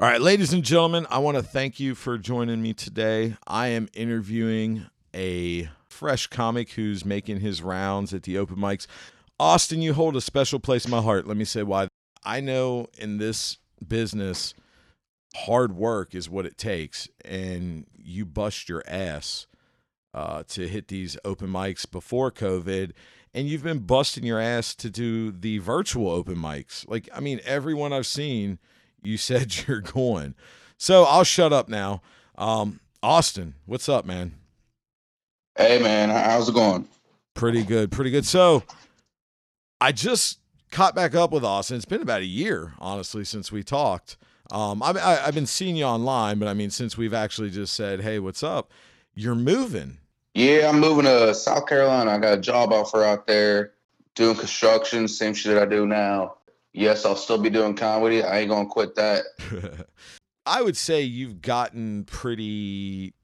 All right, ladies and gentlemen, I want to thank you for joining me today. I am interviewing a fresh comic who's making his rounds at the open mics. Austin, you hold a special place in my heart. Let me say why. I know in this business, hard work is what it takes, and you bust your ass uh, to hit these open mics before COVID, and you've been busting your ass to do the virtual open mics. Like, I mean, everyone I've seen, you said you're going. So I'll shut up now. Um, Austin, what's up, man? Hey, man, how's it going? Pretty good, pretty good. So I just caught back up with Austin. It's been about a year, honestly, since we talked. Um, I, I, I've been seeing you online, but I mean, since we've actually just said, "Hey, what's up?" You're moving. Yeah, I'm moving to South Carolina. I got a job offer out there doing construction, same shit that I do now. Yes, I'll still be doing comedy. I ain't gonna quit that. I would say you've gotten pretty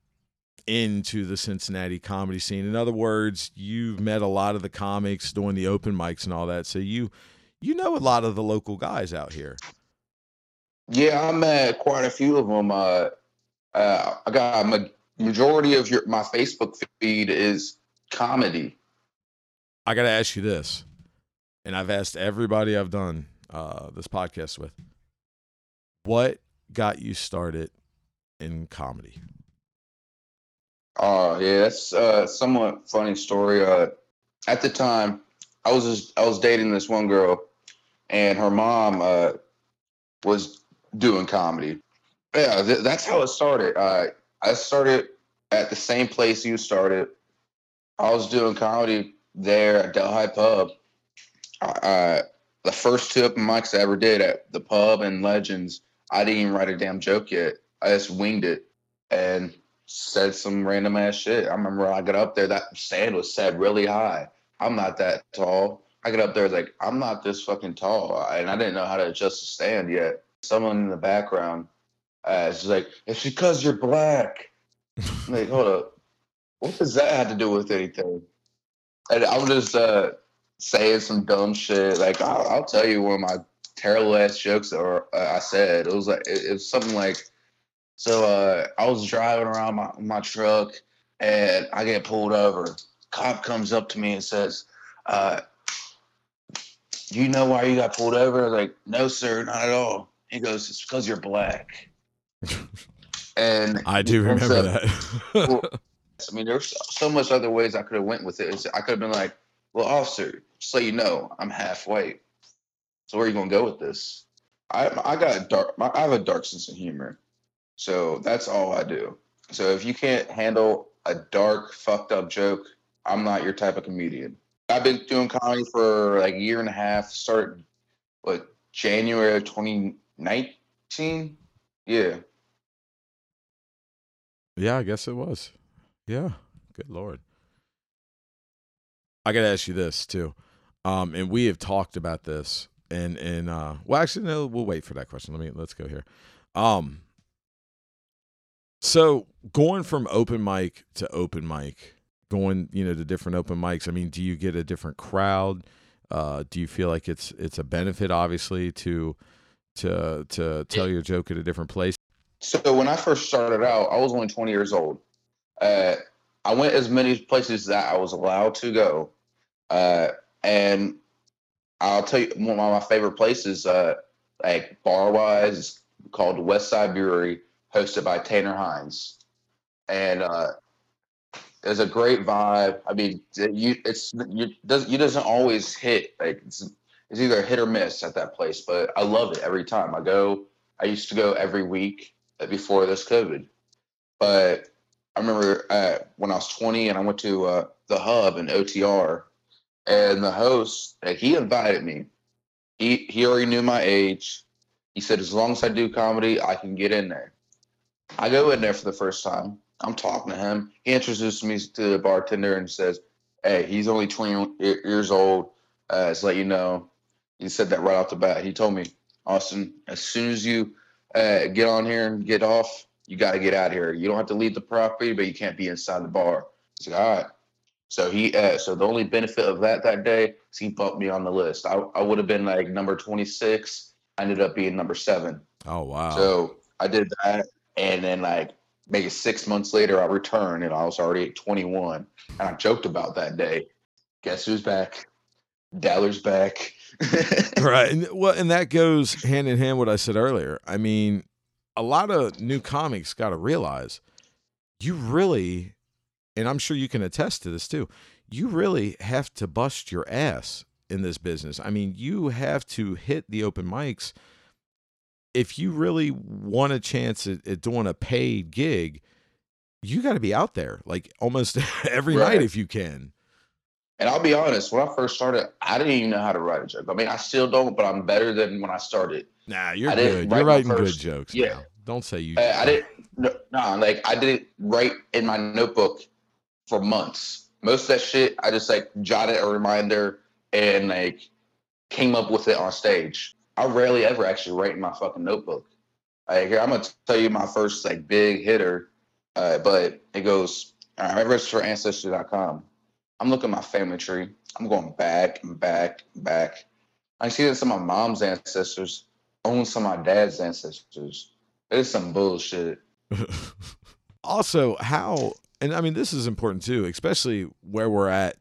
into the Cincinnati comedy scene. In other words, you've met a lot of the comics doing the open mics and all that. So you you know a lot of the local guys out here. Yeah, I met quite a few of them. Uh, uh, I got a majority of your my Facebook feed is comedy. I got to ask you this, and I've asked everybody I've done uh, this podcast with. What got you started in comedy? Oh yeah, that's uh, somewhat funny story. Uh, at the time, I was just, I was dating this one girl, and her mom uh, was doing comedy. Yeah, th- that's how it started. Uh, I started at the same place you started. I was doing comedy there at Delhi Pub. Uh, the first two open mics I ever did at the pub and Legends, I didn't even write a damn joke yet. I just winged it and said some random ass shit. I remember I got up there, that stand was set really high. I'm not that tall. I get up there like I'm not this fucking tall, and I didn't know how to adjust the stand yet. Someone in the background uh, is like, "It's because you're black." like, hold up, what does that have to do with anything? And I'm just uh, saying some dumb shit. Like I'll, I'll, tell you one of my terrible ass jokes or uh, I said. It was like it, it was something like, so uh, I was driving around my, my truck and I get pulled over. Cop comes up to me and says, uh, do "You know why you got pulled over?" I was like, "No, sir, not at all." He goes, "It's because you're black." and I do remember up, that. well, I mean, there's so much other ways I could have went with it. I could have been like, "Well, officer, just so you know, I'm half white. So where are you gonna go with this?" I I got dark. I have a dark sense of humor, so that's all I do. So if you can't handle a dark, fucked up joke, I'm not your type of comedian. I've been doing comedy for like a year and a half. Started what January of 2019. Yeah. Yeah, I guess it was. Yeah. Good lord. I gotta ask you this too, um, and we have talked about this, and and uh, well, actually, no, we'll wait for that question. Let me let's go here. Um, so going from open mic to open mic, going you know to different open mics. I mean, do you get a different crowd? Uh, do you feel like it's it's a benefit, obviously, to to to tell your joke at a different place? So when I first started out, I was only 20 years old. Uh, I went as many places that I was allowed to go, uh, and I'll tell you one of my favorite places, uh, like bar wise, called West Side Brewery, hosted by Tanner Hines, and uh, it's a great vibe. I mean, you it's you does you doesn't always hit like it's it's either hit or miss at that place, but I love it every time I go. I used to go every week before this COVID, but I remember uh, when I was 20 and I went to uh, the hub in OTR, and the host uh, he invited me. He he already knew my age. He said as long as I do comedy, I can get in there. I go in there for the first time. I'm talking to him. He introduces me to the bartender and says, "Hey, he's only 20 years old. Uh, to let you know." He said that right off the bat. He told me, "Austin, as soon as you uh, get on here and get off, you got to get out of here. You don't have to leave the property, but you can't be inside the bar." He's like, "All right." So he, uh, so the only benefit of that that day is he bumped me on the list. I, I would have been like number 26. I ended up being number seven. Oh wow! So I did that, and then like maybe six months later, I returned, and I was already at 21, and I joked about that day. Guess who's back? Daller's back. right. And, well, and that goes hand in hand what I said earlier. I mean, a lot of new comics got to realize you really, and I'm sure you can attest to this too, you really have to bust your ass in this business. I mean, you have to hit the open mics. If you really want a chance at, at doing a paid gig, you got to be out there like almost every right. night if you can. And I'll be honest, when I first started, I didn't even know how to write a joke. I mean, I still don't, but I'm better than when I started. Nah, you're good. You're writing first, good jokes. Yeah. Now. Don't say you. I, I didn't. No, no, like I didn't write in my notebook for months. Most of that shit, I just like jotted a reminder and like came up with it on stage. I rarely ever actually write in my fucking notebook. Like here, I'm gonna tell you my first like big hitter, uh, but it goes. I registered for Ancestry.com. I'm looking at my family tree. I'm going back and back and back. I see that some of my mom's ancestors own some of my dad's ancestors. It's some bullshit. also, how and I mean this is important too, especially where we're at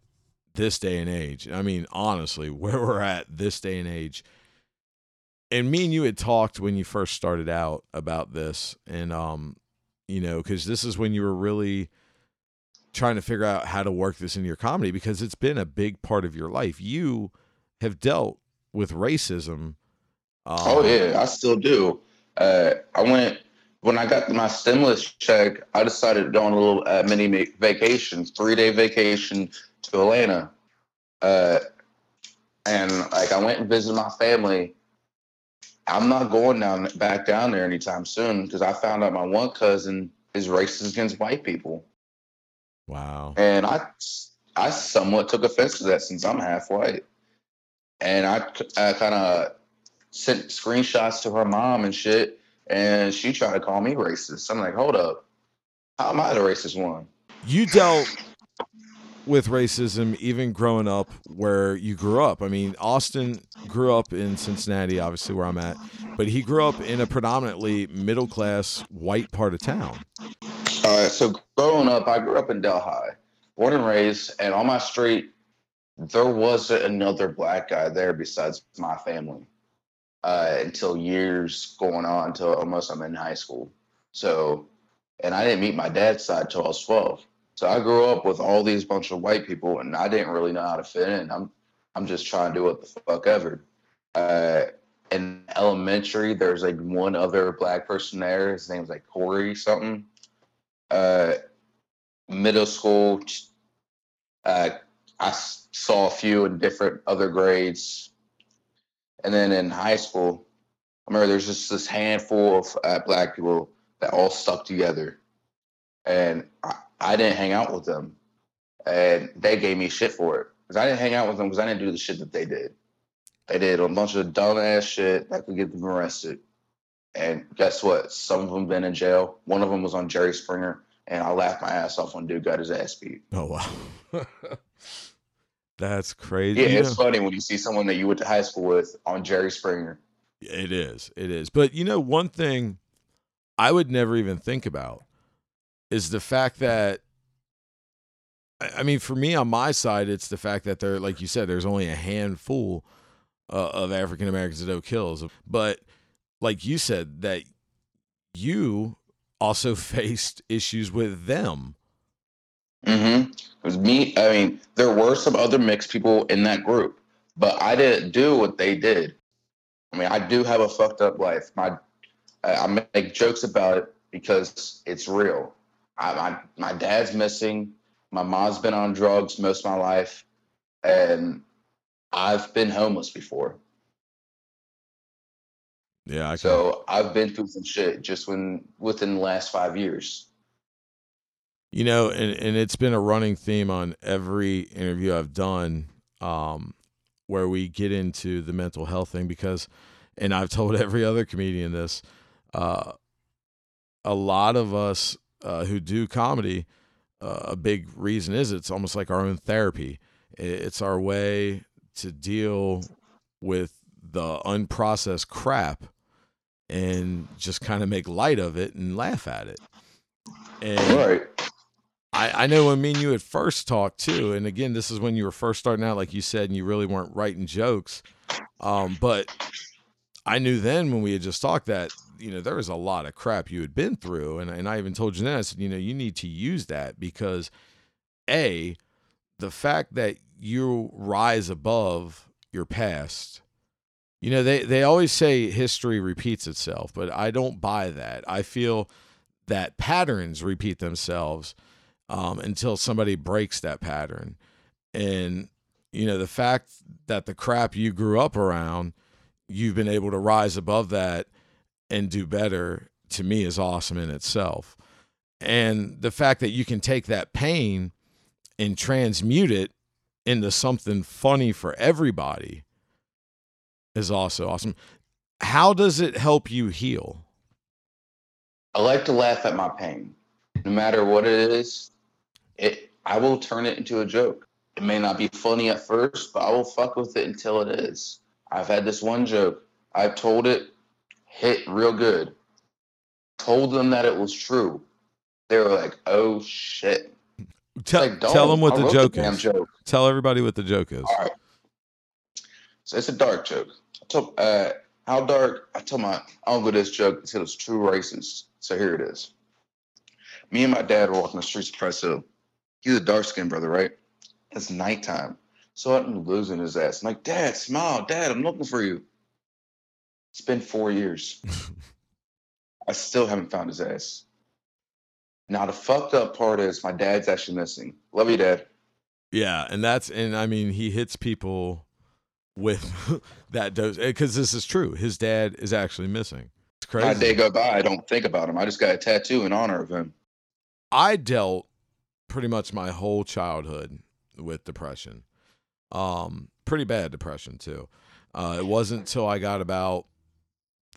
this day and age. I mean, honestly, where we're at this day and age. And me and you had talked when you first started out about this, and um, you know, because this is when you were really trying to figure out how to work this into your comedy because it's been a big part of your life. You have dealt with racism. Um, oh yeah, I still do. Uh, I went when I got my stimulus check. I decided to go on a little uh, mini vacation, three day vacation to Atlanta, uh, and like I went and visited my family. I'm not going down back down there anytime soon because I found out my one cousin is racist against white people. Wow. And I, I somewhat took offense to that since I'm half white. And I, I kind of sent screenshots to her mom and shit. And she tried to call me racist. I'm like, hold up. How am I the racist one? You dealt with racism even growing up where you grew up. I mean, Austin grew up in Cincinnati, obviously where I'm at, but he grew up in a predominantly middle class white part of town. Uh, so growing up, I grew up in Delhi, born and raised, and on my street, there wasn't another black guy there besides my family uh, until years going on until almost I'm in high school. So, and I didn't meet my dad's side till I was 12. So I grew up with all these bunch of white people, and I didn't really know how to fit in. I'm I'm just trying to do what the fuck ever. Uh, in elementary, there's like one other black person there. His name's like Corey something uh, middle school, uh, I saw a few in different other grades. And then in high school, I remember there's just this handful of uh, black people that all stuck together. And I, I didn't hang out with them. And they gave me shit for it. Because I didn't hang out with them because I didn't do the shit that they did. They did a bunch of dumb ass shit that could get them arrested. And guess what? Some of them been in jail. One of them was on Jerry Springer, and I laughed my ass off when dude got his ass beat. Oh wow, that's crazy. Yeah, it's funny when you see someone that you went to high school with on Jerry Springer. It is. It is. But you know, one thing I would never even think about is the fact that. I mean, for me on my side, it's the fact that there, like you said, there's only a handful uh, of African Americans that do kills. But like you said, that you also faced issues with them. Mm-hmm. It was me. I mean, there were some other mixed people in that group, but I didn't do what they did. I mean, I do have a fucked up life. My, I make jokes about it because it's real. I, my my dad's missing. My mom's been on drugs most of my life, and I've been homeless before. Yeah. I so I've been through some shit just when within the last five years. You know, and, and it's been a running theme on every interview I've done, um, where we get into the mental health thing because, and I've told every other comedian this, uh, a lot of us uh, who do comedy, uh, a big reason is it's almost like our own therapy. It's our way to deal with the unprocessed crap and just kind of make light of it and laugh at it. And Right. I, I know when me and you had first talked too, and again, this is when you were first starting out, like you said, and you really weren't writing jokes. Um, but I knew then when we had just talked that, you know, there was a lot of crap you had been through. And, and I even told you then, I said, you know, you need to use that because A, the fact that you rise above your past, you know, they, they always say history repeats itself, but I don't buy that. I feel that patterns repeat themselves um, until somebody breaks that pattern. And, you know, the fact that the crap you grew up around, you've been able to rise above that and do better to me is awesome in itself. And the fact that you can take that pain and transmute it into something funny for everybody is also awesome. How does it help you heal? I like to laugh at my pain. No matter what it is, it I will turn it into a joke. It may not be funny at first, but I will fuck with it until it is. I've had this one joke. I told it, hit real good. Told them that it was true. They were like, "Oh shit!" Tell, Like, tell them what I the joke is. joke. Tell everybody what the joke is. All right. It's a dark joke. I told, uh, how dark? I told my uncle this joke until it was true racist. So here it is. Me and my dad were walking the streets of Price Hill. He's a dark skinned brother, right? It's nighttime. So I'm losing his ass. I'm like, Dad, smile. Dad, I'm looking for you. It's been four years. I still haven't found his ass. Now, the fucked up part is my dad's actually missing. Love you, Dad. Yeah, and that's and I mean he hits people with that dose because this is true. His dad is actually missing. It's crazy. My day go by, I don't think about him. I just got a tattoo in honor of him. I dealt pretty much my whole childhood with depression. Um, pretty bad depression too. Uh, it wasn't until I got about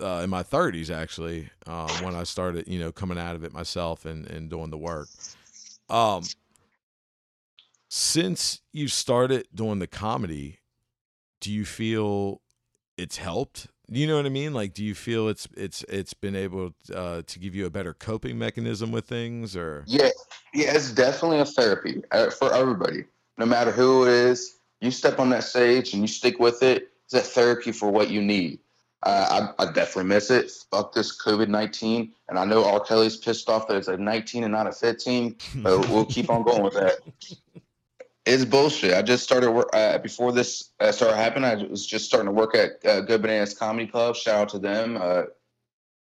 uh, in my 30s actually um, when I started, you know, coming out of it myself and and doing the work. Um, since you started doing the comedy, do you feel it's helped? You know what I mean? Like, do you feel it's it's it's been able uh, to give you a better coping mechanism with things, or Yeah, yeah, it's definitely a therapy uh, for everybody. No matter who it is, you step on that stage and you stick with it. It's a therapy for what you need. Uh, I, I definitely miss it. Fuck this COVID nineteen, and I know R. Kelly's pissed off that it's a nineteen and not a fifteen. But we'll keep on going with that. It's bullshit. I just started work uh, before this uh, started happening. I was just starting to work at uh, Go Bananas Comedy Club. Shout out to them. Uh,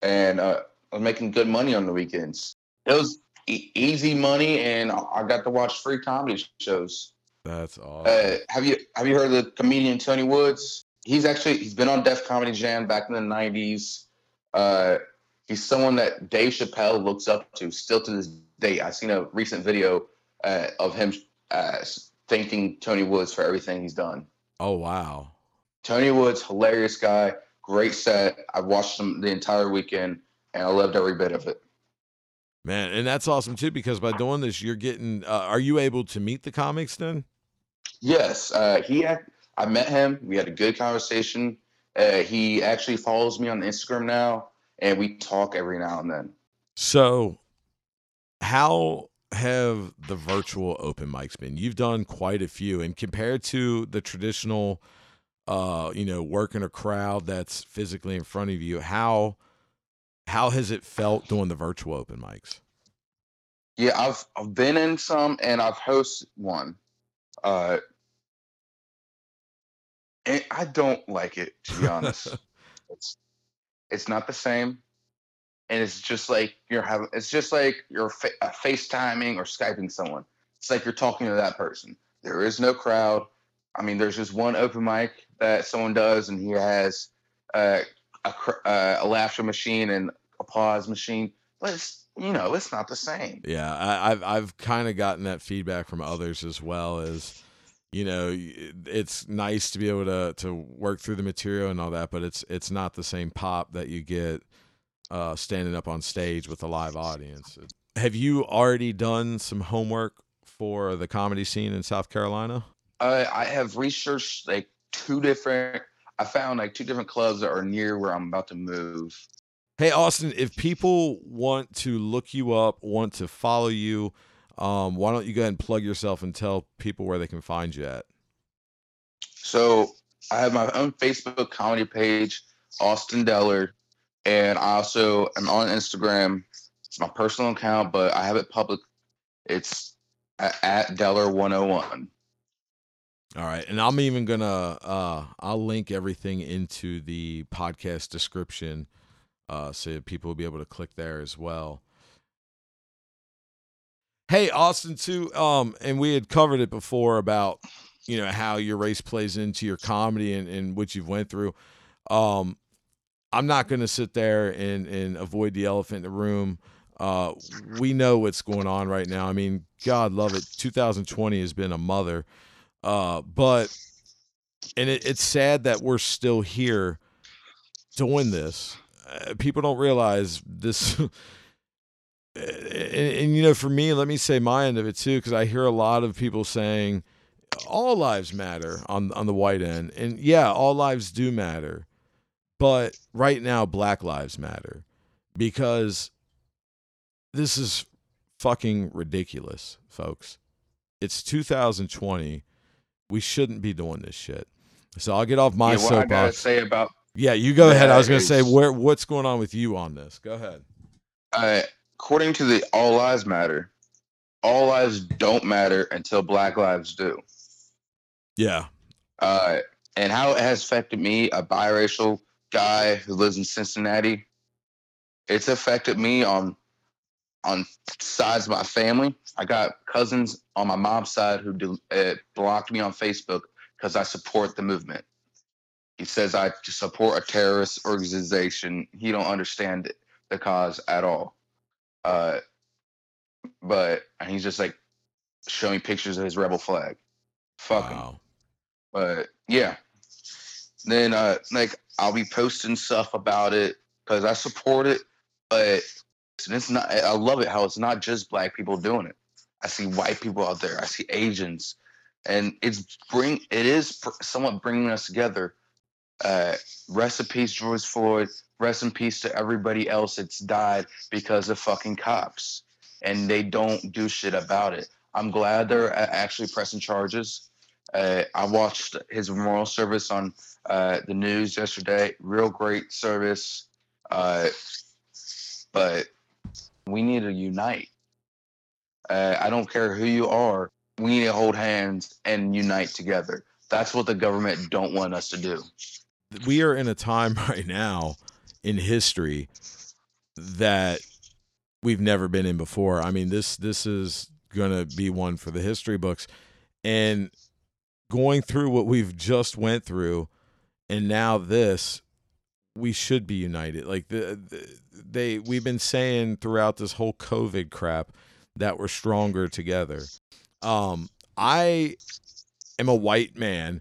and uh, I was making good money on the weekends. It was e- easy money, and I got to watch free comedy shows. that's awesome. Uh, have you have you heard of the comedian Tony Woods? He's actually he's been on Def Comedy Jam back in the '90s. Uh, he's someone that Dave Chappelle looks up to still to this day. I've seen a recent video uh, of him uh, thanking Tony Woods for everything he's done. oh wow. Tony Woods, hilarious guy, great set. I watched him the entire weekend, and I loved every bit of it. Man, and that's awesome too because by doing this, you're getting. Uh, are you able to meet the comics then? Yes, uh, he. Had, I met him. We had a good conversation. Uh, he actually follows me on Instagram now, and we talk every now and then. So, how have the virtual open mics been? You've done quite a few, and compared to the traditional, uh, you know, working a crowd that's physically in front of you, how how has it felt doing the virtual open mics? Yeah, I've I've been in some, and I've hosted one. Uh, and I don't like it to be honest. it's it's not the same, and it's just like you're having. It's just like you're fa- uh, FaceTiming or skyping someone. It's like you're talking to that person. There is no crowd. I mean, there's just one open mic that someone does, and he has uh, a uh, a laughter machine and applause machine, but it's you know it's not the same. Yeah, I, I've I've kind of gotten that feedback from others as well as, you know, it's nice to be able to to work through the material and all that, but it's it's not the same pop that you get uh, standing up on stage with a live audience. Have you already done some homework for the comedy scene in South Carolina? Uh, I have researched like two different. I found like two different clubs that are near where I'm about to move. Hey, Austin, if people want to look you up, want to follow you, um, why don't you go ahead and plug yourself and tell people where they can find you at? So I have my own Facebook comedy page, Austin Deller, and I also am on Instagram. It's my personal account, but I have it public. It's at, at Deller101. All right, and I'm even gonna uh, I'll link everything into the podcast description, uh, so people will be able to click there as well. Hey, Austin, too, um, and we had covered it before about you know how your race plays into your comedy and, and what you've went through. Um, I'm not gonna sit there and and avoid the elephant in the room. Uh, we know what's going on right now. I mean, God love it. 2020 has been a mother. Uh, but and it, it's sad that we're still here doing this. Uh, people don't realize this. and, and, you know, for me, let me say my end of it too, because I hear a lot of people saying all lives matter on on the white end, and yeah, all lives do matter, but right now, Black lives matter because this is fucking ridiculous, folks. It's 2020 we shouldn't be doing this shit. So I'll get off my yeah, what I gotta soapbox. say about Yeah, you go ahead. I was going to say where what's going on with you on this. Go ahead. uh, according to the All Lives Matter, all lives don't matter until Black lives do. Yeah. Uh, and how it has affected me, a biracial guy who lives in Cincinnati, it's affected me on on sides of my family. I got cousins on my mom's side who do, uh, blocked me on Facebook because I support the movement. He says I support a terrorist organization. He don't understand the cause at all. Uh, but he's just like showing pictures of his rebel flag. Fuck him. But yeah. Then uh like I'll be posting stuff about it because I support it, but it's not I love it how it's not just black people doing it. I see white people out there. I see Asians, and it's bring it is somewhat bringing us together. Uh, rest in peace, George Floyd. Rest in peace to everybody else that's died because of fucking cops, and they don't do shit about it. I'm glad they're actually pressing charges. Uh, I watched his memorial service on uh, the news yesterday. Real great service, uh, but we need to unite. Uh, I don't care who you are. We need to hold hands and unite together. That's what the government don't want us to do. We are in a time right now in history that we've never been in before. I mean, this this is going to be one for the history books. And going through what we've just went through and now this we should be united. Like the, the they we've been saying throughout this whole COVID crap that we're stronger together. Um, I am a white man,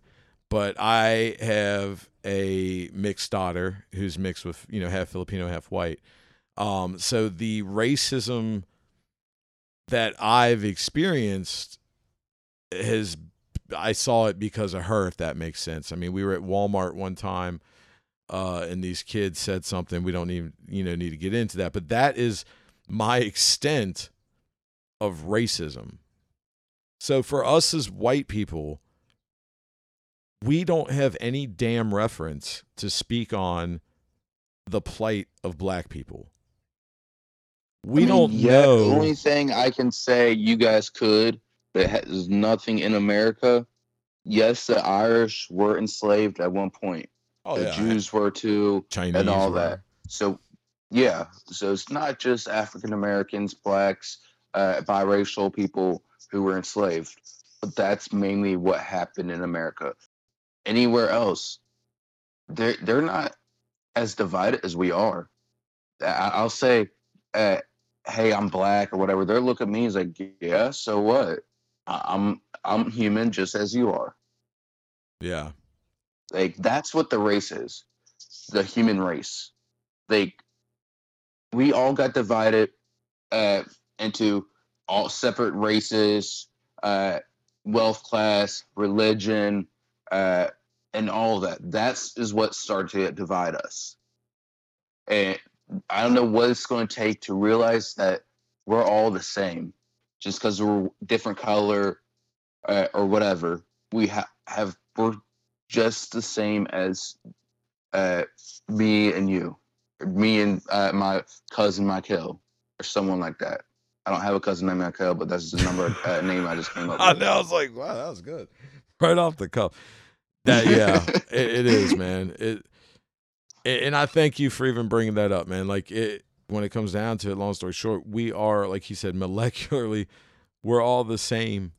but I have a mixed daughter who's mixed with you know half Filipino, half white. Um, so the racism that I've experienced has I saw it because of her, if that makes sense. I mean, we were at Walmart one time uh, and these kids said something. We don't even you know need to get into that, but that is my extent of racism. So for us as white people, we don't have any damn reference to speak on the plight of black people. We I mean, don't yeah, know. The only thing I can say you guys could that has nothing in America. Yes, the Irish were enslaved at one point. oh, the yeah, Jews were too. Chinese and all were. that. So, yeah, so it's not just African Americans, blacks, uh, biracial people who were enslaved, but that's mainly what happened in America. Anywhere else, they're they're not as divided as we are. I, I'll say, uh, "Hey, I'm black" or whatever. They're looking at me as like, "Yeah, so what? I'm I'm human just as you are." Yeah. Like that's what the race is, the human race. Like we all got divided uh, into all separate races, uh, wealth class, religion, uh, and all that. That's is what started to divide us. And I don't know what it's going to take to realize that we're all the same, just because we're different color uh, or whatever. We ha- have we're just the same as uh, me and you, me and uh, my cousin Michael, or someone like that. I don't have a cousin named Michael, but that's the number uh, name I just came up I with. know. I was like, wow, that was good. Right off the cuff. That yeah, it, it is, man. It and I thank you for even bringing that up, man. Like it when it comes down to it. Long story short, we are like he said, molecularly, we're all the same.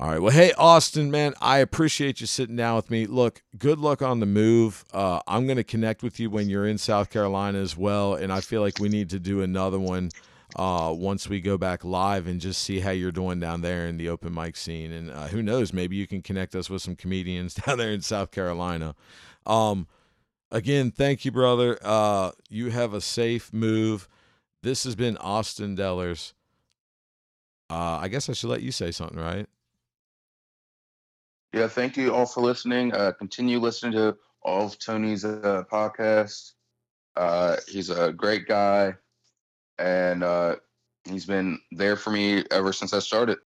All right. Well, hey, Austin, man, I appreciate you sitting down with me. Look, good luck on the move. Uh, I'm going to connect with you when you're in South Carolina as well. And I feel like we need to do another one uh, once we go back live and just see how you're doing down there in the open mic scene. And uh, who knows, maybe you can connect us with some comedians down there in South Carolina. Um, again, thank you, brother. Uh, you have a safe move. This has been Austin Dellers. Uh, I guess I should let you say something, right? Yeah, thank you all for listening. Uh, continue listening to all of Tony's uh, podcasts. Uh, he's a great guy, and uh, he's been there for me ever since I started.